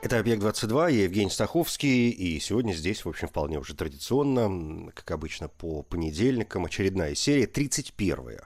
Это «Объект-22», я Евгений Стаховский, и сегодня здесь, в общем, вполне уже традиционно, как обычно, по понедельникам, очередная серия, 31-я.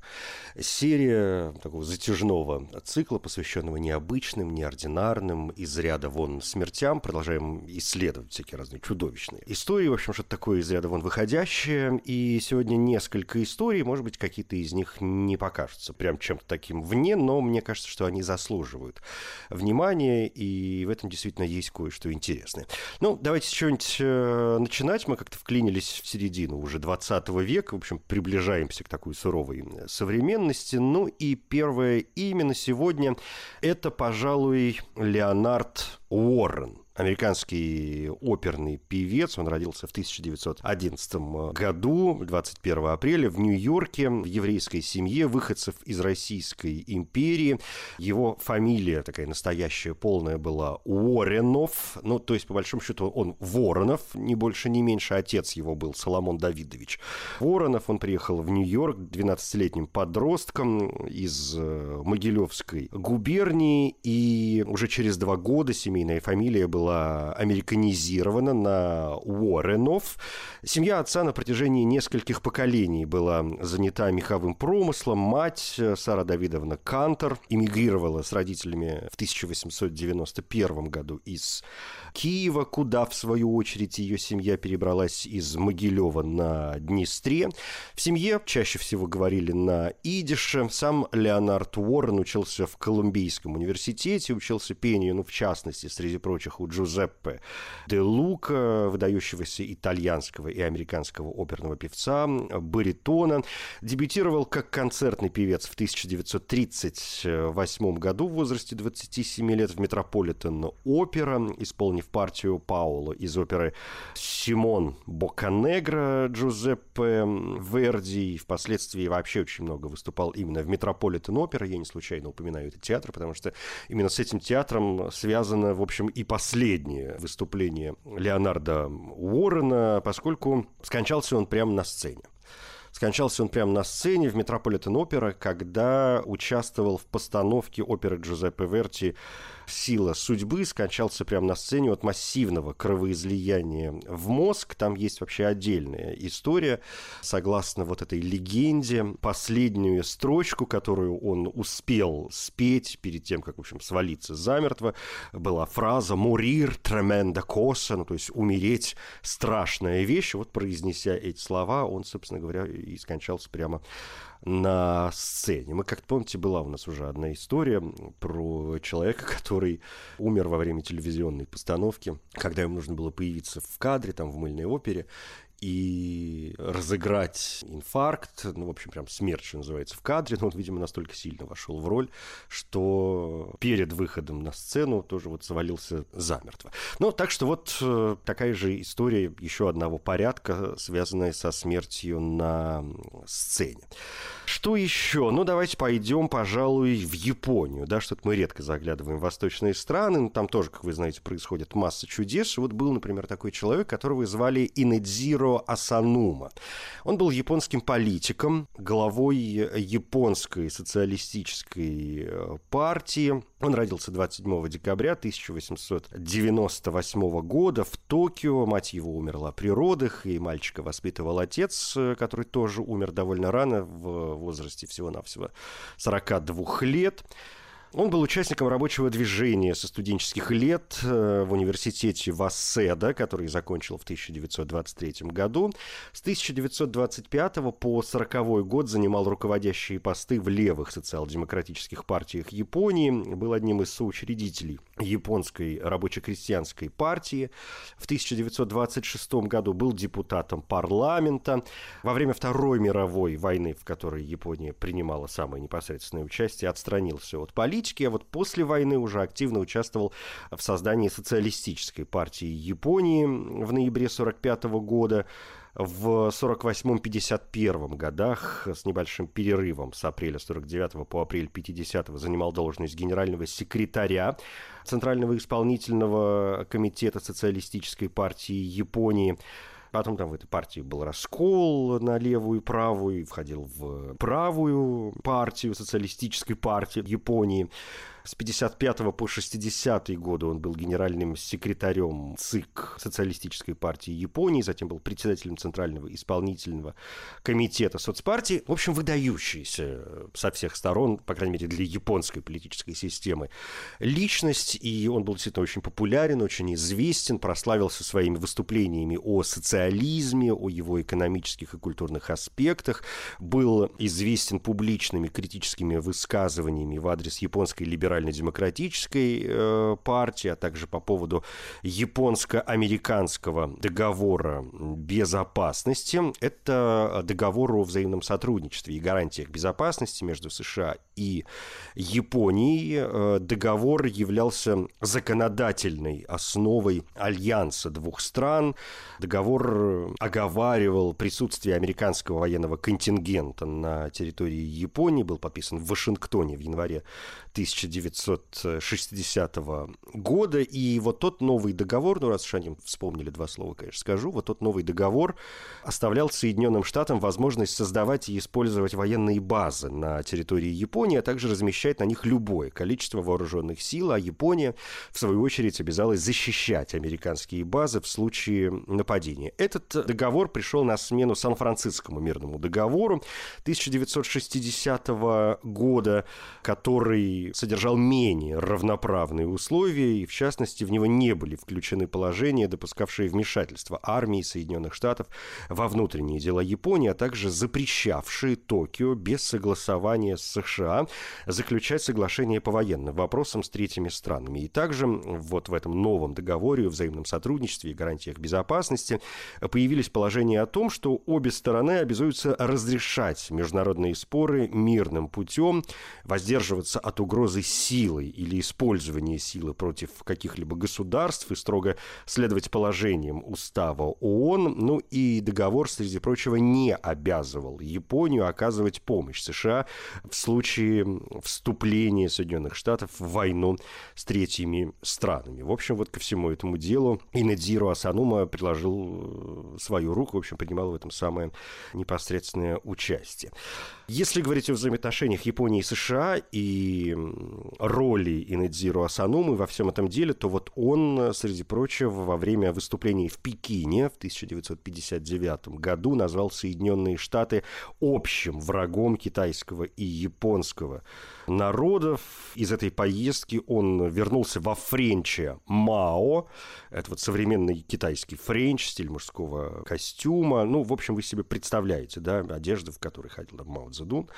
Серия такого затяжного цикла, посвященного необычным, неординарным, из ряда вон смертям. Продолжаем исследовать всякие разные чудовищные истории, в общем, что-то такое из ряда вон выходящее. И сегодня несколько историй, может быть, какие-то из них не покажутся прям чем-то таким вне, но мне кажется, что они заслуживают внимания, и в этом действительно действительно есть кое-что интересное. Ну, давайте с чего-нибудь э, начинать. Мы как-то вклинились в середину уже 20 века, в общем, приближаемся к такой суровой современности. Ну и первое имя на сегодня – это, пожалуй, Леонард Уоррен американский оперный певец. Он родился в 1911 году, 21 апреля, в Нью-Йорке, в еврейской семье выходцев из Российской империи. Его фамилия такая настоящая, полная была Уорренов. Ну, то есть, по большому счету, он Воронов, не больше, не меньше. Отец его был Соломон Давидович Воронов. Он приехал в Нью-Йорк 12-летним подростком из э, Могилевской губернии. И уже через два года семейная фамилия была была американизирована на Уорренов. Семья отца на протяжении нескольких поколений была занята меховым промыслом. Мать Сара Давидовна Кантер эмигрировала с родителями в 1891 году из Киева, куда, в свою очередь, ее семья перебралась из Могилева на Днестре. В семье чаще всего говорили на идише. Сам Леонард Уоррен учился в Колумбийском университете, учился пению, ну, в частности, среди прочих, у Джузеппе де Лука, выдающегося итальянского и американского оперного певца, баритона. Дебютировал как концертный певец в 1938 году в возрасте 27 лет в Метрополитен-опера, исполнив в партию Пауло из оперы «Симон Боканегро» Джузеппе Верди. И впоследствии вообще очень много выступал именно в Метрополитен-опера. Я не случайно упоминаю этот театр, потому что именно с этим театром связано, в общем, и последнее выступление Леонарда Уоррена, поскольку скончался он прямо на сцене. Скончался он прямо на сцене в Метрополитен опера, когда участвовал в постановке оперы Джузеппе Верти сила судьбы скончался прямо на сцене от массивного кровоизлияния в мозг. Там есть вообще отдельная история. Согласно вот этой легенде, последнюю строчку, которую он успел спеть перед тем, как, в общем, свалиться замертво, была фраза «мурир тременда коса», ну, то есть «умереть – страшная вещь». Вот произнеся эти слова, он, собственно говоря, и скончался прямо на сцене. Мы, как помните, была у нас уже одна история про человека, который умер во время телевизионной постановки, когда ему нужно было появиться в кадре, там, в мыльной опере, и разыграть инфаркт, ну, в общем, прям смерть, что называется, в кадре, но он, видимо, настолько сильно вошел в роль, что перед выходом на сцену тоже вот завалился замертво. Ну, так что вот э, такая же история еще одного порядка, связанная со смертью на сцене. Что еще? Ну, давайте пойдем, пожалуй, в Японию, да, что-то мы редко заглядываем в восточные страны, но там тоже, как вы знаете, происходит масса чудес. Вот был, например, такой человек, которого звали Инэдзиро Асанума. Он был японским политиком, главой японской социалистической э, партии. Он родился 27 декабря 1898 года в Токио. Мать его умерла при родах, и мальчика воспитывал отец, э, который тоже умер довольно рано, в возрасте всего-навсего 42 лет. Он был участником рабочего движения со студенческих лет э, в университете Васседа, который закончил в 1923 году. С 1925 по 1940 год занимал руководящие посты в левых социал-демократических партиях Японии, был одним из соучредителей японской рабоче-крестьянской партии. В 1926 году был депутатом парламента. Во время Второй мировой войны, в которой Япония принимала самое непосредственное участие, отстранился от политики политики, а вот после войны уже активно участвовал в создании социалистической партии Японии в ноябре 1945 года в 48-51 годах с небольшим перерывом с апреля 49 по апрель 50 занимал должность генерального секретаря Центрального исполнительного комитета Социалистической партии Японии. Потом там в этой партии был раскол на левую и правую, входил в правую партию, социалистической партии Японии. С 55 по 60 годы он был генеральным секретарем ЦИК Социалистической партии Японии, затем был председателем Центрального исполнительного комитета соцпартии. В общем, выдающийся со всех сторон, по крайней мере, для японской политической системы личность, и он был действительно очень популярен, очень известен, прославился своими выступлениями о социализме, о его экономических и культурных аспектах, был известен публичными критическими высказываниями в адрес японской либеральной либерально-демократической э, партии, а также по поводу японско-американского договора безопасности. Это договор о взаимном сотрудничестве и гарантиях безопасности между США и Японией. Э, договор являлся законодательной основой альянса двух стран. Договор оговаривал присутствие американского военного контингента на территории Японии, был подписан в Вашингтоне в январе 1960 года. И вот тот новый договор, ну раз уж они вспомнили два слова, конечно, скажу, вот тот новый договор оставлял Соединенным Штатам возможность создавать и использовать военные базы на территории Японии, а также размещать на них любое количество вооруженных сил, а Япония, в свою очередь, обязалась защищать американские базы в случае нападения. Этот договор пришел на смену Сан-Францискому мирному договору 1960 года, который содержал менее равноправные условия, и в частности в него не были включены положения, допускавшие вмешательство армии Соединенных Штатов во внутренние дела Японии, а также запрещавшие Токио без согласования с США заключать соглашение по военным вопросам с третьими странами. И также вот в этом новом договоре о взаимном сотрудничестве и гарантиях безопасности появились положения о том, что обе стороны обязуются разрешать международные споры мирным путем, воздерживаться от угрозы силой или использования силы против каких-либо государств и строго следовать положениям устава ООН. Ну и договор, среди прочего, не обязывал Японию оказывать помощь США в случае вступления Соединенных Штатов в войну с третьими странами. В общем, вот ко всему этому делу Инедзиро Асанума приложил э, свою руку, в общем, принимал в этом самое непосредственное участие. Если говорить о взаимоотношениях Японии и США и роли Инедзиро Асанумы во всем этом деле, то вот он, среди прочего, во время выступления в Пекине в 1959 году назвал Соединенные Штаты общим врагом китайского и японского народов. Из этой поездки он вернулся во Френче Мао. Это вот современный китайский френч, стиль мужского костюма. Ну, в общем, вы себе представляете, да, одежда, в которой ходил Мао Цзэдун.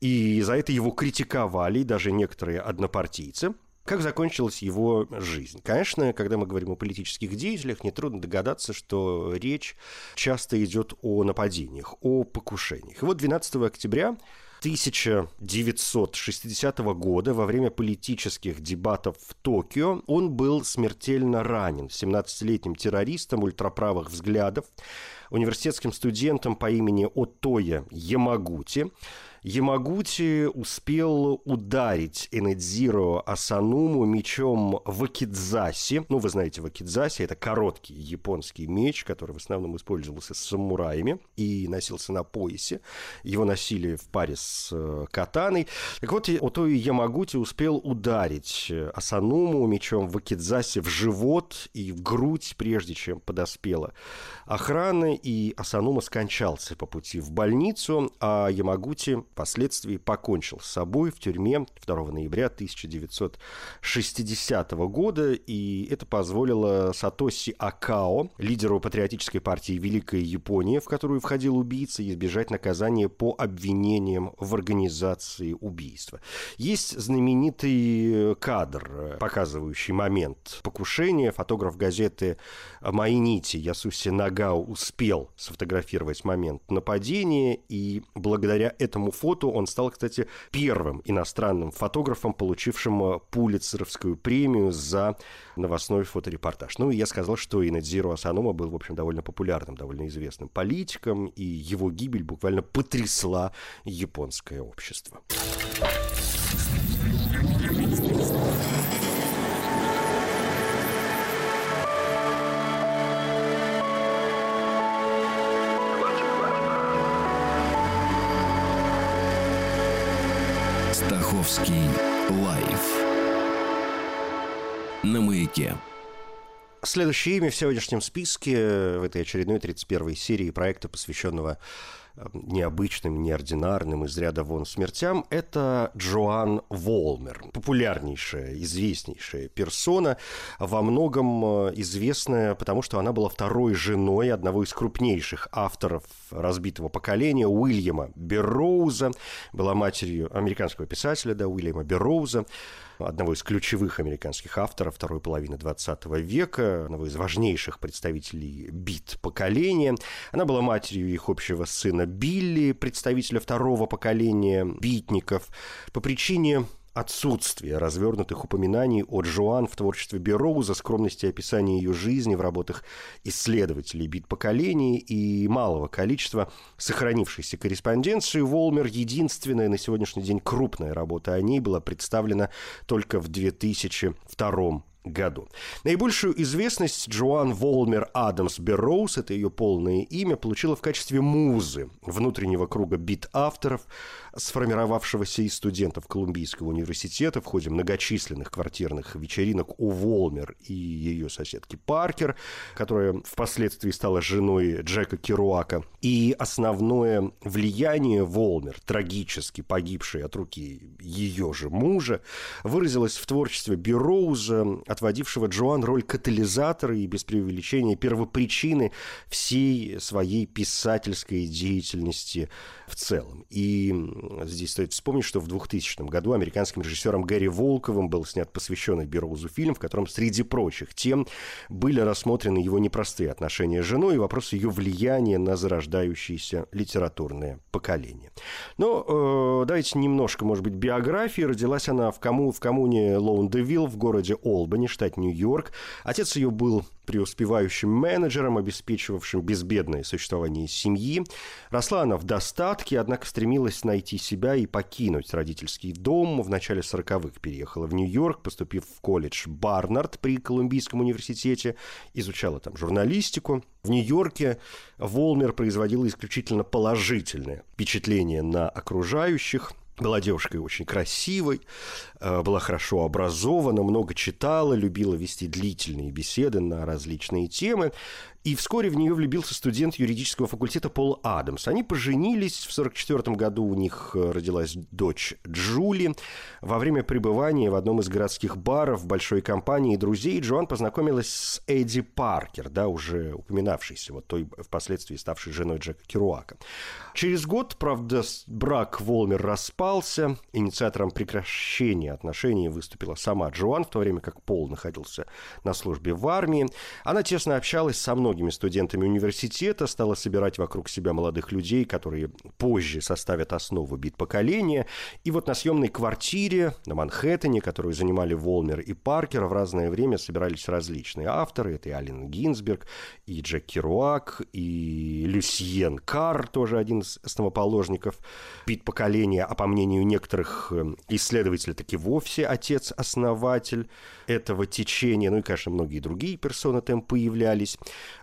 И за это его критиковали даже некоторые однопартийцы. Как закончилась его жизнь? Конечно, когда мы говорим о политических деятелях, нетрудно догадаться, что речь часто идет о нападениях, о покушениях. И вот 12 октября 1960 года во время политических дебатов в Токио он был смертельно ранен 17-летним террористом ультраправых взглядов, университетским студентом по имени Отоя Ямагути. Ямагути успел ударить Энедзиро Асануму мечом вакидзаси. Ну, вы знаете, вакидзаси – это короткий японский меч, который в основном использовался с самураями и носился на поясе. Его носили в паре с э, катаной. Так вот, Отои Ямагути успел ударить Асануму мечом вакидзаси в живот и в грудь, прежде чем подоспела охрана, и Асанума скончался по пути в больницу, а Ямагути впоследствии покончил с собой в тюрьме 2 ноября 1960 года, и это позволило Сатоси Акао, лидеру патриотической партии Великая Япония, в которую входил убийца, избежать наказания по обвинениям в организации убийства. Есть знаменитый кадр, показывающий момент покушения. Фотограф газеты Майнити Ясуси Нагао успел сфотографировать момент нападения, и благодаря этому фото фото. Он стал, кстати, первым иностранным фотографом, получившим Пулицеровскую премию за новостной фоторепортаж. Ну, и я сказал, что Инадзиро Асанома был, в общем, довольно популярным, довольно известным политиком, и его гибель буквально потрясла японское общество. Стаховский лайф на маяке. Следующее имя в сегодняшнем списке в этой очередной 31-й серии проекта, посвященного необычным, неординарным, из ряда вон смертям, это Джоан Волмер, популярнейшая, известнейшая персона, во многом э, известная, потому что она была второй женой одного из крупнейших авторов разбитого поколения Уильяма Берроуза, была матерью американского писателя, да, Уильяма Берроуза, одного из ключевых американских авторов второй половины 20 века, одного из важнейших представителей бит поколения. Она была матерью их общего сына Билли, представителя второго поколения битников. По причине отсутствие развернутых упоминаний о Джоан в творчестве Бероуза, скромности описания ее жизни в работах исследователей бит поколений и малого количества сохранившейся корреспонденции, Волмер единственная на сегодняшний день крупная работа о ней была представлена только в 2002 году. Наибольшую известность Джоан Волмер Адамс Берроуз, это ее полное имя, получила в качестве музы внутреннего круга бит-авторов, сформировавшегося из студентов Колумбийского университета в ходе многочисленных квартирных вечеринок у Волмер и ее соседки Паркер, которая впоследствии стала женой Джека Керуака. И основное влияние Волмер, трагически погибшей от руки ее же мужа, выразилось в творчестве Берроуза, отводившего Джоан роль катализатора и, без преувеличения, первопричины всей своей писательской деятельности в целом. И здесь стоит вспомнить, что в 2000 году американским режиссером Гэри Волковым был снят посвященный Бероузу фильм, в котором, среди прочих тем, были рассмотрены его непростые отношения с женой и вопрос ее влияния на зарождающееся литературное поколение. Но э, давайте немножко, может быть, биографии. Родилась она в, кому, в коммуне Лоун-де-Вилл в городе Олбани, штат Нью-Йорк. Отец ее был преуспевающим менеджером, обеспечивавшим безбедное существование семьи. Росла она в достатке, однако стремилась найти себя и покинуть родительский дом. В начале 40-х переехала в Нью-Йорк, поступив в колледж Барнард при Колумбийском университете, изучала там журналистику. В Нью-Йорке Волмер производила исключительно положительное впечатление на окружающих – была девушкой очень красивой, э, была хорошо образована, много читала, любила вести длительные беседы на различные темы. И вскоре в нее влюбился студент юридического факультета Пол Адамс. Они поженились, в 1944 году у них э, родилась дочь Джули. Во время пребывания в одном из городских баров большой компании друзей Джоан познакомилась с Эдди Паркер, да, уже упоминавшейся, вот той впоследствии ставшей женой Джека Керуака. Через год, правда, брак Волмер распался. Инициатором прекращения отношений выступила сама Джоан, в то время как Пол находился на службе в армии. Она тесно общалась со многими студентами университета, стала собирать вокруг себя молодых людей, которые позже составят основу бит-поколения. И вот на съемной квартире на Манхэттене, которую занимали Волмер и Паркер, в разное время собирались различные авторы. Это и Ален Гинзберг, и Джек Керуак, и Люсьен Карр, тоже один из основоположников бит-поколения, а по мнению некоторых э, исследователей, таки вовсе отец-основатель этого течения. Ну и, конечно, многие другие персоны там появлялись.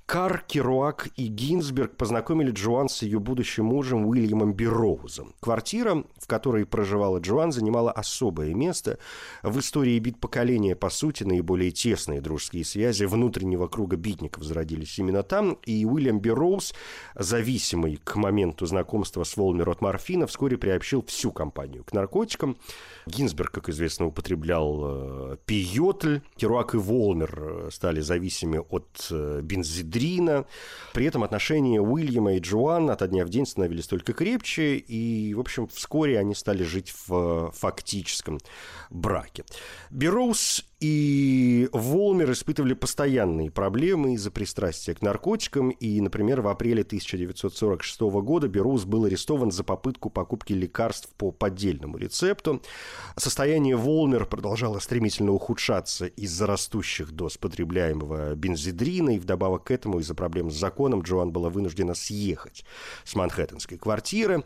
Кар, Керуак и Гинзберг познакомили Джоан с ее будущим мужем Уильямом Бероузом. Квартира, в которой проживала Джоан, занимала особое место в истории бит поколения. По сути, наиболее тесные дружеские связи внутреннего круга битников зародились именно там, и Уильям Бероуз, зависимый к моменту знакомства с Волмер от морфина, вскоре приобщил всю компанию к наркотикам. Гинзберг, как известно, употреблял э, пиотль. Керуак и Волмер э, стали зависимы от э, бензидрина. При этом отношения Уильяма и Джоан от дня в день становились только крепче, и, в общем, вскоре они стали жить в фактическом браке. Бероуз И Волмер испытывали постоянные проблемы из-за пристрастия к наркотикам. И, например, в апреле 1946 года Берус был арестован за попытку покупки лекарств по поддельному рецепту. Состояние Волмер продолжало стремительно ухудшаться из-за растущих доз потребляемого бензидрина. И вдобавок к этому, из-за проблем с законом, Джоан была вынуждена съехать с манхэттенской квартиры.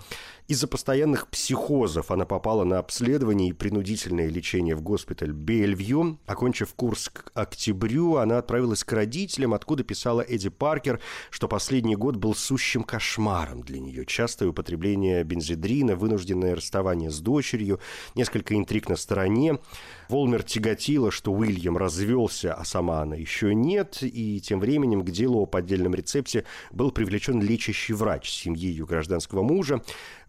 Из-за постоянных психозов она попала на обследование и принудительное лечение в госпиталь Бельвью. Окончив курс к октябрю, она отправилась к родителям, откуда писала Эдди Паркер, что последний год был сущим кошмаром для нее. Частое употребление бензидрина, вынужденное расставание с дочерью, несколько интриг на стороне. Волмер тяготила, что Уильям развелся, а сама она еще нет, и тем временем к делу о поддельном рецепте был привлечен лечащий врач семьи ее гражданского мужа.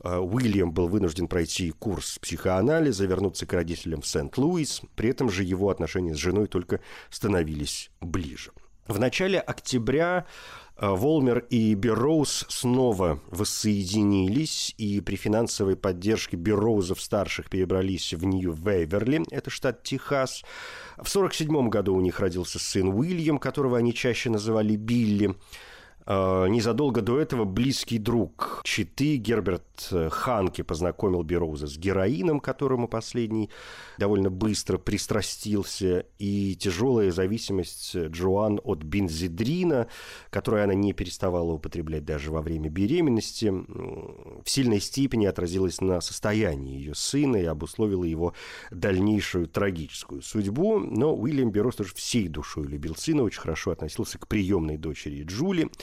Э, Уильям был вынужден пройти курс психоанализа, вернуться к родителям в Сент-Луис. При этом же его отношения с женой только становились ближе. В начале октября Волмер и Берроуз снова воссоединились, и при финансовой поддержке Берроузов-старших перебрались в Нью-Вейверли, это штат Техас. В 1947 году у них родился сын Уильям, которого они чаще называли Билли. Э, незадолго до этого близкий друг Читы Герберт э, Ханки познакомил Бероуза с героином, которому последний довольно быстро пристрастился, и тяжелая зависимость Джоан от бензидрина, которую она не переставала употреблять даже во время беременности, в сильной степени отразилась на состоянии ее сына и обусловила его дальнейшую трагическую судьбу. Но Уильям Берроуз тоже всей душой любил сына, очень хорошо относился к приемной дочери Джули –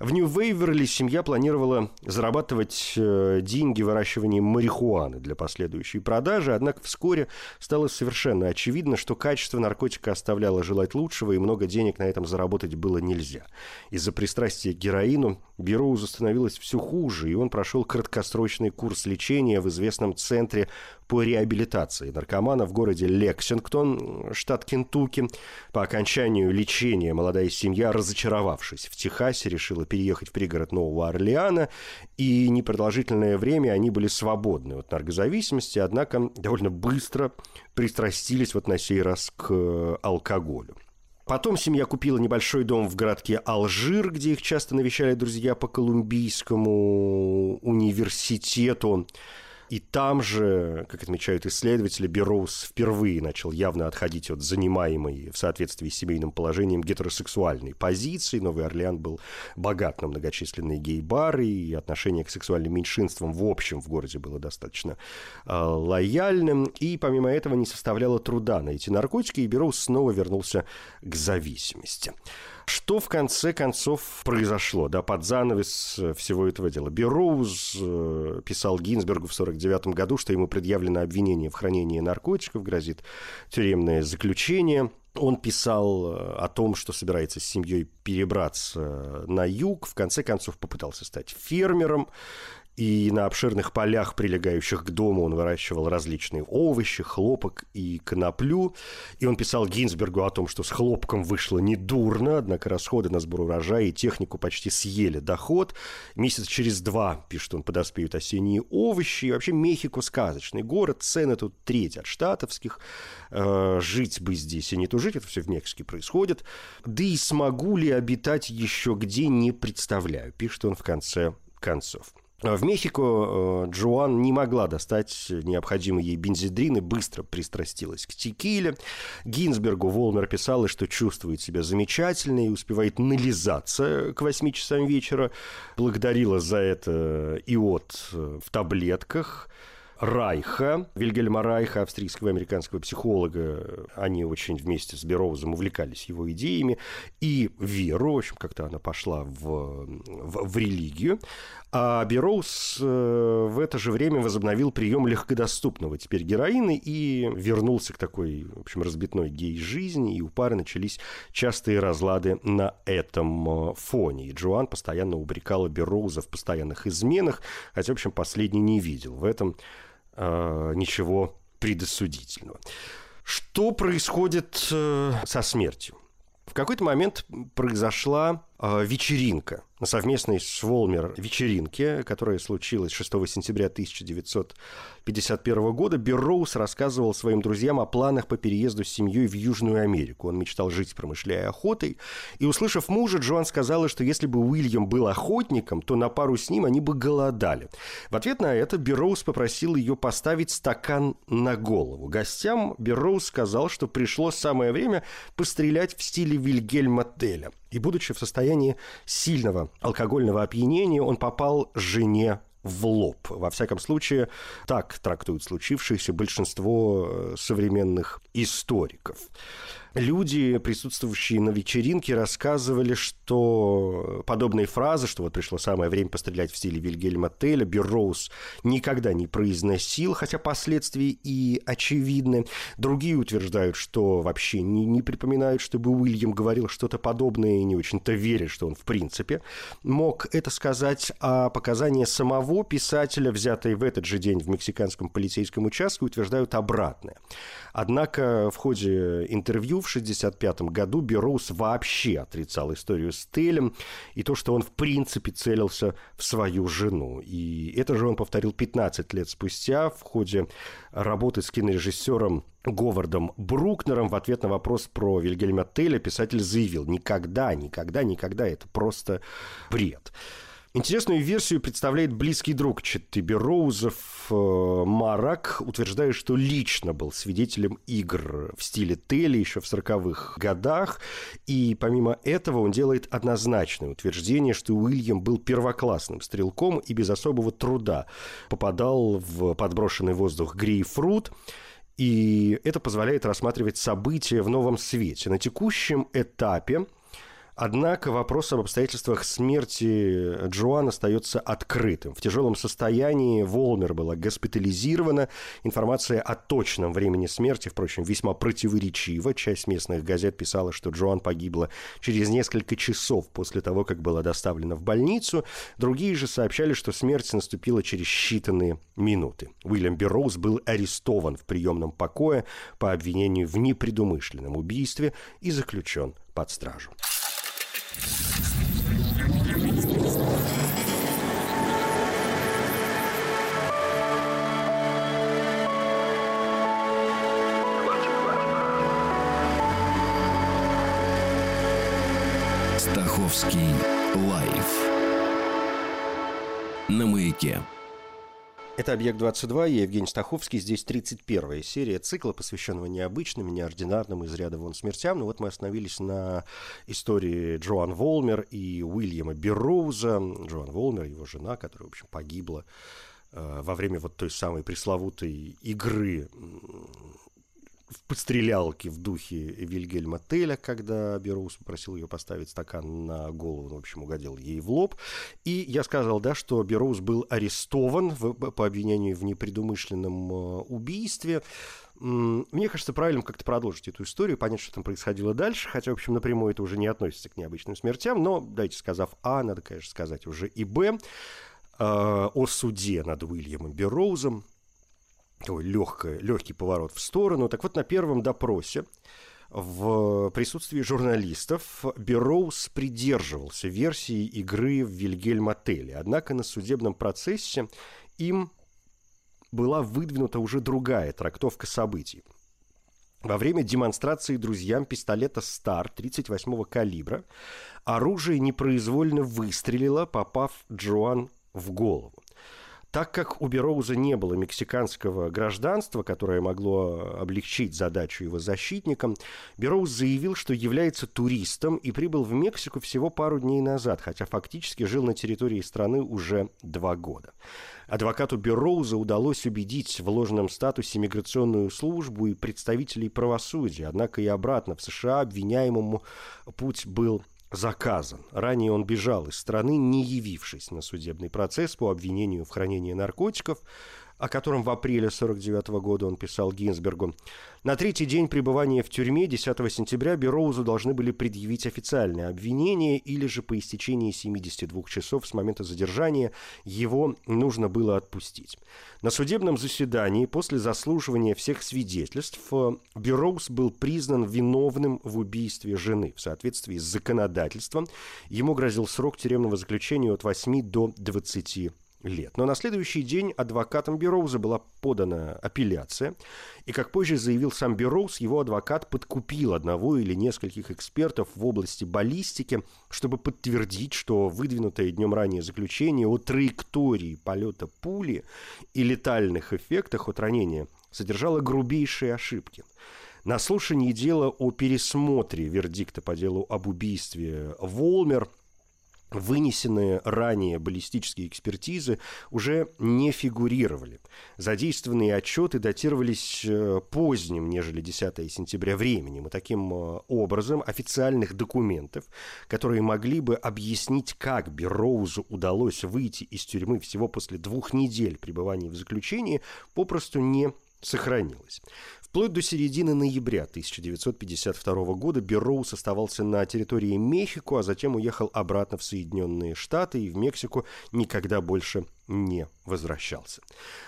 в Нью-Вейверли семья планировала зарабатывать э, деньги выращиванием марихуаны для последующей продажи, однако вскоре стало совершенно очевидно, что качество наркотика оставляло желать лучшего, и много денег на этом заработать было нельзя. Из-за пристрастия к героину Бероузу становилось все хуже, и он прошел краткосрочный курс лечения в известном центре по реабилитации наркомана в городе Лексингтон, штат Кентукки. По окончанию лечения молодая семья, разочаровавшись в Техасе, решила переехать в пригород Нового Орлеана, и непродолжительное время они были свободны от наркозависимости, однако довольно быстро пристрастились вот на сей раз к алкоголю. Потом семья купила небольшой дом в городке Алжир, где их часто навещали друзья по Колумбийскому университету. И там же, как отмечают исследователи, Берроуз впервые начал явно отходить от занимаемой в соответствии с семейным положением гетеросексуальной позиции. Новый Орлеан был богат на многочисленные гей-бары, и отношение к сексуальным меньшинствам в общем в городе было достаточно э, лояльным. И помимо этого не составляло труда найти наркотики, и Берроуз снова вернулся к зависимости. Что в конце концов произошло, да, под занавес э, всего этого дела? Бероуз э, писал Гинзбергу в 49 году, что ему предъявлено обвинение в хранении наркотиков, грозит тюремное заключение. Он писал э, о том, что собирается с семьей перебраться на юг, в конце концов попытался стать фермером, и на обширных полях, прилегающих к дому, он выращивал различные овощи, хлопок и коноплю. И он писал Гинзбергу о том, что с хлопком вышло недурно, однако расходы на сбор урожая и технику почти съели доход. Месяц через два, пишет он, подоспеют осенние овощи. И вообще Мехико сказочный город, цены тут треть от штатовских. Э, жить бы здесь и не тужить, это все в Мексике происходит. Да и смогу ли обитать еще где, не представляю, пишет он в конце концов. В Мехико э, Джоан не могла достать необходимый ей бензидрин и быстро пристрастилась к текиле. Гинзбергу Волмер писала, что чувствует себя замечательно и успевает нализаться к 8 часам вечера. Благодарила за это иод в таблетках. Райха, Вильгельма Райха, австрийского и американского психолога. Они очень вместе с Бероузом увлекались его идеями. И веру, в общем, как-то она пошла в, в, в религию. А Бероуз э, в это же время возобновил прием легкодоступного теперь героина и вернулся к такой, в общем, разбитной гей-жизни, и у пары начались частые разлады на этом э, фоне. И Джоан постоянно упрекала Бероуза в постоянных изменах, хотя, в общем, последний не видел в этом э, ничего предосудительного. Что происходит э, со смертью? В какой-то момент произошла э, вечеринка на совместной с Волмер вечеринке, которая случилась 6 сентября 1951 года, Берроуз рассказывал своим друзьям о планах по переезду с семьей в Южную Америку. Он мечтал жить, промышляя охотой. И, услышав мужа, Джоан сказала, что если бы Уильям был охотником, то на пару с ним они бы голодали. В ответ на это Берроуз попросил ее поставить стакан на голову. Гостям Берроуз сказал, что пришло самое время пострелять в стиле Вильгельма Теля. И, будучи в состоянии сильного алкогольного опьянения, он попал жене в лоб. Во всяком случае, так трактуют случившееся большинство э, современных историков. Люди, присутствующие на вечеринке, рассказывали, что подобные фразы, что вот пришло самое время пострелять в стиле Вильгельма Теля, Берроуз никогда не произносил, хотя последствия и очевидны. Другие утверждают, что вообще не, не припоминают, чтобы Уильям говорил что-то подобное и не очень-то верят, что он в принципе мог это сказать, а показания самого писателя, взятые в этот же день в мексиканском полицейском участке, утверждают обратное. Однако в ходе интервью в 1965 году Берроуз вообще отрицал историю с Телем и то, что он в принципе целился в свою жену. И это же он повторил 15 лет спустя в ходе работы с кинорежиссером Говардом Брукнером в ответ на вопрос про Вильгельма Теля писатель заявил «Никогда, никогда, никогда, это просто бред». Интересную версию представляет близкий друг Четтеби Роузов э, Марак, утверждая, что лично был свидетелем игр в стиле Телли еще в 40-х годах. И помимо этого он делает однозначное утверждение, что Уильям был первоклассным стрелком и без особого труда попадал в подброшенный воздух грейпфрут. И это позволяет рассматривать события в новом свете. На текущем этапе Однако вопрос об обстоятельствах смерти Джоан остается открытым. В тяжелом состоянии Волмер была госпитализирована. Информация о точном времени смерти, впрочем, весьма противоречива. Часть местных газет писала, что Джоан погибла через несколько часов после того, как была доставлена в больницу. Другие же сообщали, что смерть наступила через считанные минуты. Уильям Берроуз был арестован в приемном покое по обвинению в непредумышленном убийстве и заключен под стражу. Стаховский лайф на маяке. Это «Объект-22», я Евгений Стаховский. Здесь 31-я серия цикла, посвященного необычным, неординарным, из ряда вон смертям. Ну вот мы остановились на истории Джоан Волмер и Уильяма Берроуза. Джоан Волмер, его жена, которая, в общем, погибла э, во время вот той самой пресловутой игры в подстрелялке в духе Вильгельма Теля, когда Бероус попросил ее поставить стакан на голову, ну, в общем, угодил ей в лоб. И я сказал, да, что Бероус был арестован в, по обвинению в непредумышленном э, убийстве. Мне кажется, правильным как-то продолжить эту историю, понять, что там происходило дальше, хотя, в общем, напрямую это уже не относится к необычным смертям, но, дайте сказав А, надо, конечно, сказать уже и Б, э, о суде над Уильямом Бероузом, такой легкий, легкий поворот в сторону. Так вот, на первом допросе в присутствии журналистов Берроуз придерживался версии игры в Вильгельм-отеле. Однако на судебном процессе им была выдвинута уже другая трактовка событий. Во время демонстрации друзьям пистолета «Стар» 38-го калибра оружие непроизвольно выстрелило, попав Джоан в голову. Так как у Бероуза не было мексиканского гражданства, которое могло облегчить задачу его защитникам, Бероуз заявил, что является туристом и прибыл в Мексику всего пару дней назад, хотя фактически жил на территории страны уже два года. Адвокату Берроуза удалось убедить в ложном статусе миграционную службу и представителей правосудия, однако и обратно в США обвиняемому путь был заказан. Ранее он бежал из страны, не явившись на судебный процесс по обвинению в хранении наркотиков. О котором в апреле 1949 года он писал Гинзбергу. На третий день пребывания в тюрьме 10 сентября Бероузу должны были предъявить официальное обвинение или же по истечении 72 часов с момента задержания его нужно было отпустить. На судебном заседании после заслуживания всех свидетельств Бероуз был признан виновным в убийстве жены в соответствии с законодательством. Ему грозил срок тюремного заключения от 8 до 20 лет. Но на следующий день адвокатом Бероуза была подана апелляция, и, как позже заявил сам Бероуз, его адвокат подкупил одного или нескольких экспертов в области баллистики, чтобы подтвердить, что выдвинутое днем ранее заключение о траектории полета пули и летальных эффектах от ранения содержало грубейшие ошибки. На слушании дела о пересмотре вердикта по делу об убийстве Волмер – вынесенные ранее баллистические экспертизы уже не фигурировали. Задействованные отчеты датировались э, поздним, нежели 10 сентября временем, и таким э, образом официальных документов, которые могли бы объяснить, как Берроузу удалось выйти из тюрьмы всего после двух недель пребывания в заключении, попросту не сохранилось. Вплоть до середины ноября 1952 года Берроуз оставался на территории Мехико, а затем уехал обратно в Соединенные Штаты и в Мексику никогда больше не возвращался.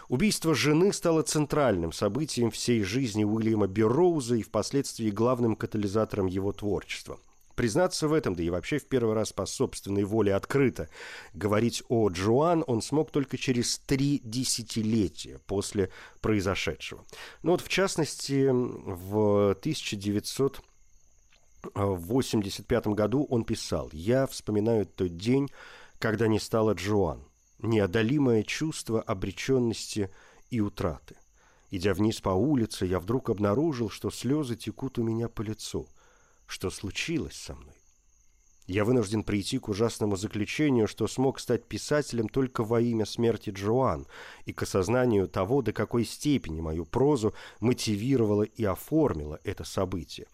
Убийство жены стало центральным событием всей жизни Уильяма Берроуза и впоследствии главным катализатором его творчества – Признаться в этом, да и вообще в первый раз по собственной воле открыто говорить о Джоан он смог только через три десятилетия после произошедшего. Ну вот, в частности, в 1985 году он писал «Я вспоминаю тот день, когда не стало Джоан, неодолимое чувство обреченности и утраты. Идя вниз по улице, я вдруг обнаружил, что слезы текут у меня по лицу – что случилось со мной. Я вынужден прийти к ужасному заключению, что смог стать писателем только во имя смерти Джоан и к осознанию того, до какой степени мою прозу мотивировало и оформило это событие.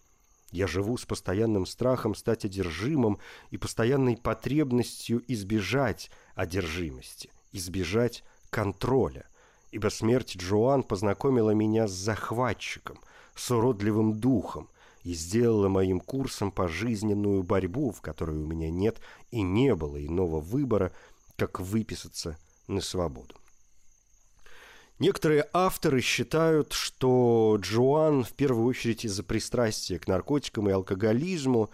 Я живу с постоянным страхом стать одержимым и постоянной потребностью избежать одержимости, избежать контроля, ибо смерть Джоан познакомила меня с захватчиком, с уродливым духом – и сделала моим курсом пожизненную борьбу, в которой у меня нет и не было иного выбора, как выписаться на свободу. Некоторые авторы считают, что Джоан в первую очередь из-за пристрастия к наркотикам и алкоголизму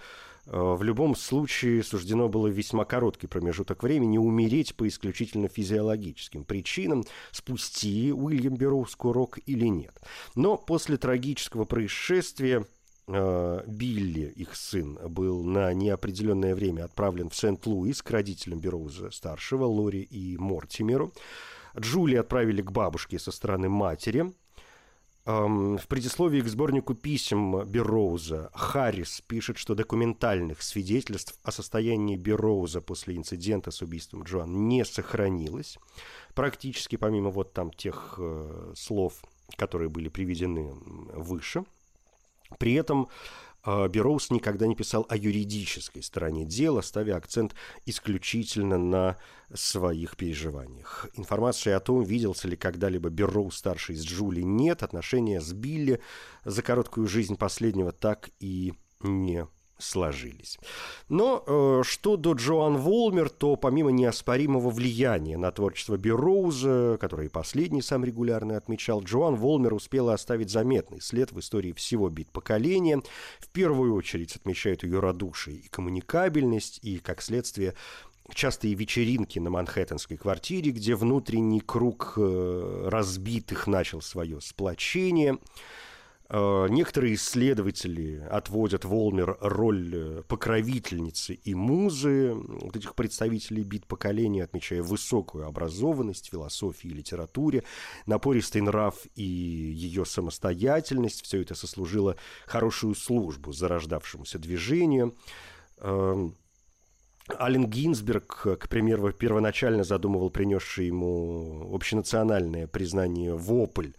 э, в любом случае суждено было весьма короткий промежуток времени умереть по исключительно физиологическим причинам, спусти Уильям Берроуз курок или нет. Но после трагического происшествия Билли, их сын, был на неопределенное время отправлен в Сент-Луис к родителям Бероуза старшего, Лори и Мортимеру. Джули отправили к бабушке со стороны матери. Эм, в предисловии к сборнику писем Берроуза Харрис пишет, что документальных свидетельств о состоянии Берроуза после инцидента с убийством Джоан не сохранилось. Практически помимо вот там тех э, слов, которые были приведены выше – при этом а, Бероуз никогда не писал о юридической стороне дела, ставя акцент исключительно на своих переживаниях. Информации о том, виделся ли когда-либо Берроуз старший с Джули, нет. Отношения с Билли за короткую жизнь последнего так и не сложились. Но э, что до Джоан Волмер, то помимо неоспоримого влияния на творчество Берроуза, которое и последний сам регулярно отмечал, Джоан Волмер успела оставить заметный след в истории всего бит-поколения. В первую очередь отмечают ее радушие и коммуникабельность, и, как следствие, частые вечеринки на манхэттенской квартире, где внутренний круг э, разбитых начал свое сплочение – некоторые исследователи отводят Волмер роль э, покровительницы и музы вот этих представителей бит поколения, отмечая высокую образованность философии и литературе, напористый нрав и ее самостоятельность. Все это сослужило хорошую службу зарождавшемуся движению. Ален Гинзберг, к примеру, первоначально задумывал принесший ему общенациональное признание «Вопль»,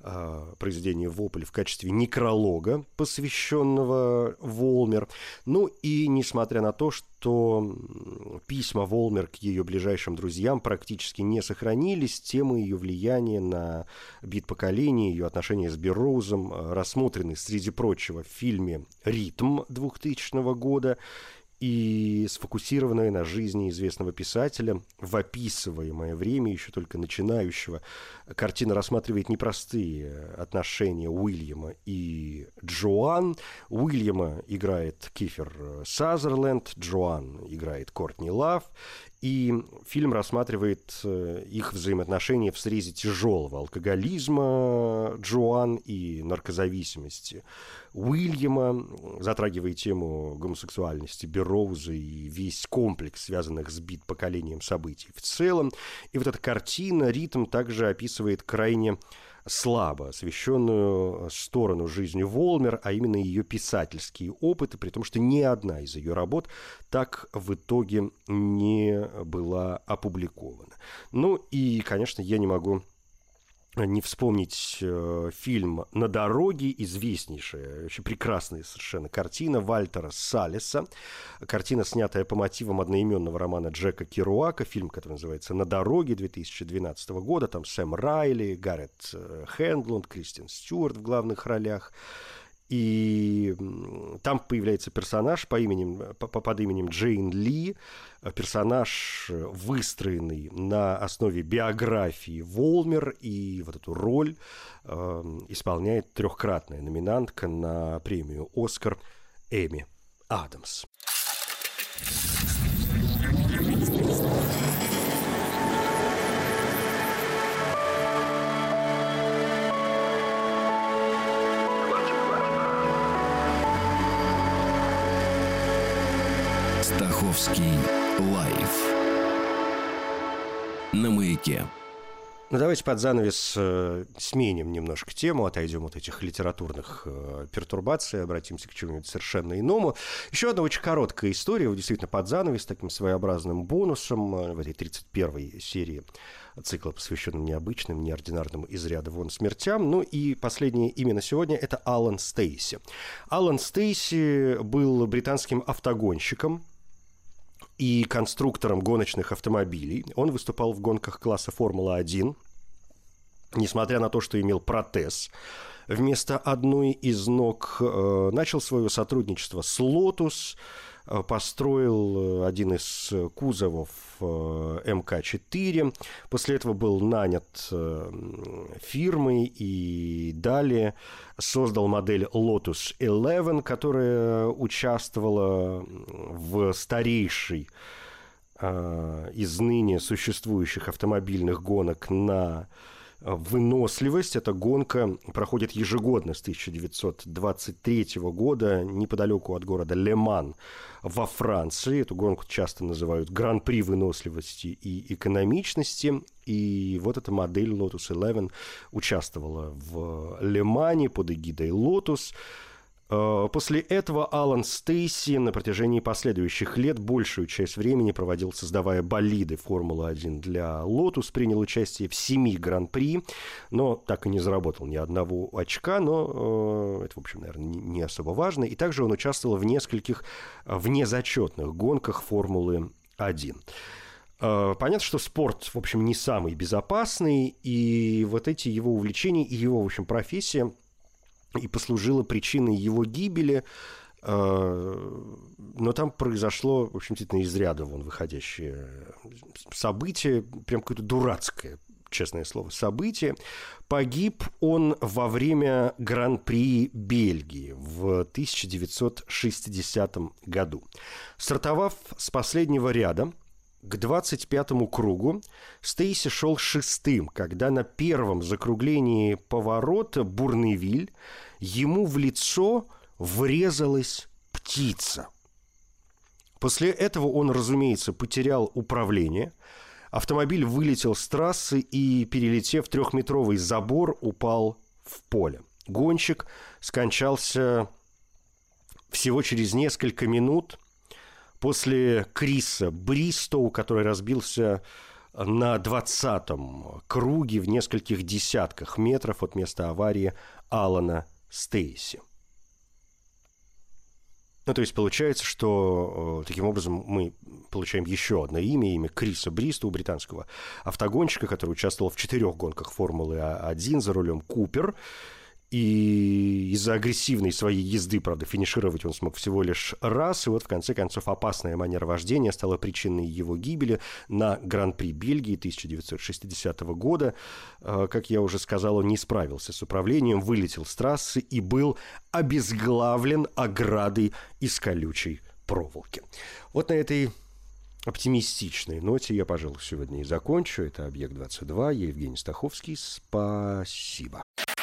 э, произведение «Вопль» в качестве некролога, посвященного Волмер. Ну и несмотря на то, что письма Волмер к ее ближайшим друзьям практически не сохранились, темы ее влияния на бит поколения, ее отношения с Берроузом э, рассмотрены, среди прочего, в фильме «Ритм» 2000 года и сфокусированная на жизни известного писателя, в описываемое время, еще только начинающего, картина рассматривает непростые отношения Уильяма и Джоан. Уильяма играет Кифер Сазерленд, Джоан играет Кортни Лав, и фильм рассматривает э, их взаимоотношения в срезе тяжелого алкоголизма Джоан и наркозависимости Уильяма, затрагивая тему гомосексуальности Берроуза и весь комплекс связанных с бит поколением событий в целом. И вот эта картина, ритм также описывает крайне слабо освещенную сторону жизни Волмер, а именно ее писательские опыты, при том, что ни одна из ее работ так в итоге не была опубликована. Ну и, конечно, я не могу не вспомнить э, фильм «На дороге», известнейшая, очень прекрасная совершенно картина Вальтера Салиса. Картина, снятая по мотивам одноименного романа Джека Керуака, фильм, который называется «На дороге» 2012 года. Там Сэм Райли, Гаррет э, Хендлунд, Кристин Стюарт в главных ролях. И там появляется персонаж по именем, по, под именем Джейн Ли, персонаж, выстроенный на основе биографии Волмер, и вот эту роль э, исполняет трехкратная номинантка на премию «Оскар» Эми Адамс. На маяке. Ну, давайте под занавес э, сменим немножко тему, отойдем от этих литературных э, пертурбаций, обратимся к чему-нибудь совершенно иному. Еще одна очень короткая история, действительно под занавес, таким своеобразным бонусом э, в этой 31-й серии цикла, посвященном необычным, неординарным из ряда вон смертям. Ну и последнее именно сегодня – это Алан Стейси. Алан Стейси был британским автогонщиком, и конструктором гоночных автомобилей. Он выступал в гонках класса Формула-1, несмотря на то, что имел протез. Вместо одной из ног э, начал свое сотрудничество с Lotus, Э, построил э, один из кузовов э, МК-4. После этого был нанят фирмой и далее создал модель Lotus 11, которая участвовала в старейшей из ныне существующих автомобильных гонок на выносливость. Эта гонка проходит ежегодно с 1923 года неподалеку от города Леман во Франции. Эту гонку часто называют гран-при выносливости и экономичности. И вот эта модель Lotus 11 участвовала в Лемане под эгидой Lotus. Э, после этого Алан Стейси на протяжении последующих лет большую часть времени проводил, создавая болиды Формулы-1 для Lotus, принял участие в семи гран-при, но так и не заработал ни одного очка, но э, это, в общем, наверное, не особо важно. И также он участвовал в нескольких э, внезачетных гонках Формулы-1. Понятно, что спорт, в общем, не самый безопасный, и вот эти его увлечения и его, в общем, профессия – и послужило причиной его гибели. А, но там произошло, в общем, действительно из ряда вон выходящее событие, прям какое-то дурацкое, честное слово, событие. Погиб он во время Гран-при Бельгии в 1960 году. Стартовав с последнего ряда, к 25-му кругу Стейси шел шестым, когда на первом закруглении поворота Бурневиль ему в лицо врезалась птица. После этого он, разумеется, потерял управление. Автомобиль вылетел с трассы и, перелетев трехметровый забор, упал в поле. Гонщик скончался всего через несколько минут – После Криса Бристоу, который разбился на 20-м круге в нескольких десятках метров от места аварии Алана Стейси. Ну, то есть получается, что э, таким образом мы получаем еще одно имя, имя Криса Бриста, британского автогонщика, который участвовал в четырех гонках Формулы-1 за рулем Купер. И из-за агрессивной своей езды, правда, финишировать он смог всего лишь раз. И вот, в конце концов, опасная манера вождения стала причиной его гибели на Гран-при Бельгии 1960 года. Э, как я уже сказал, он не справился с управлением, вылетел с трассы и был обезглавлен оградой из колючей проволоки. Вот на этой оптимистичной ноте я, пожалуй, сегодня и закончу. Это «Объект-22». Я Евгений Стаховский. Спасибо.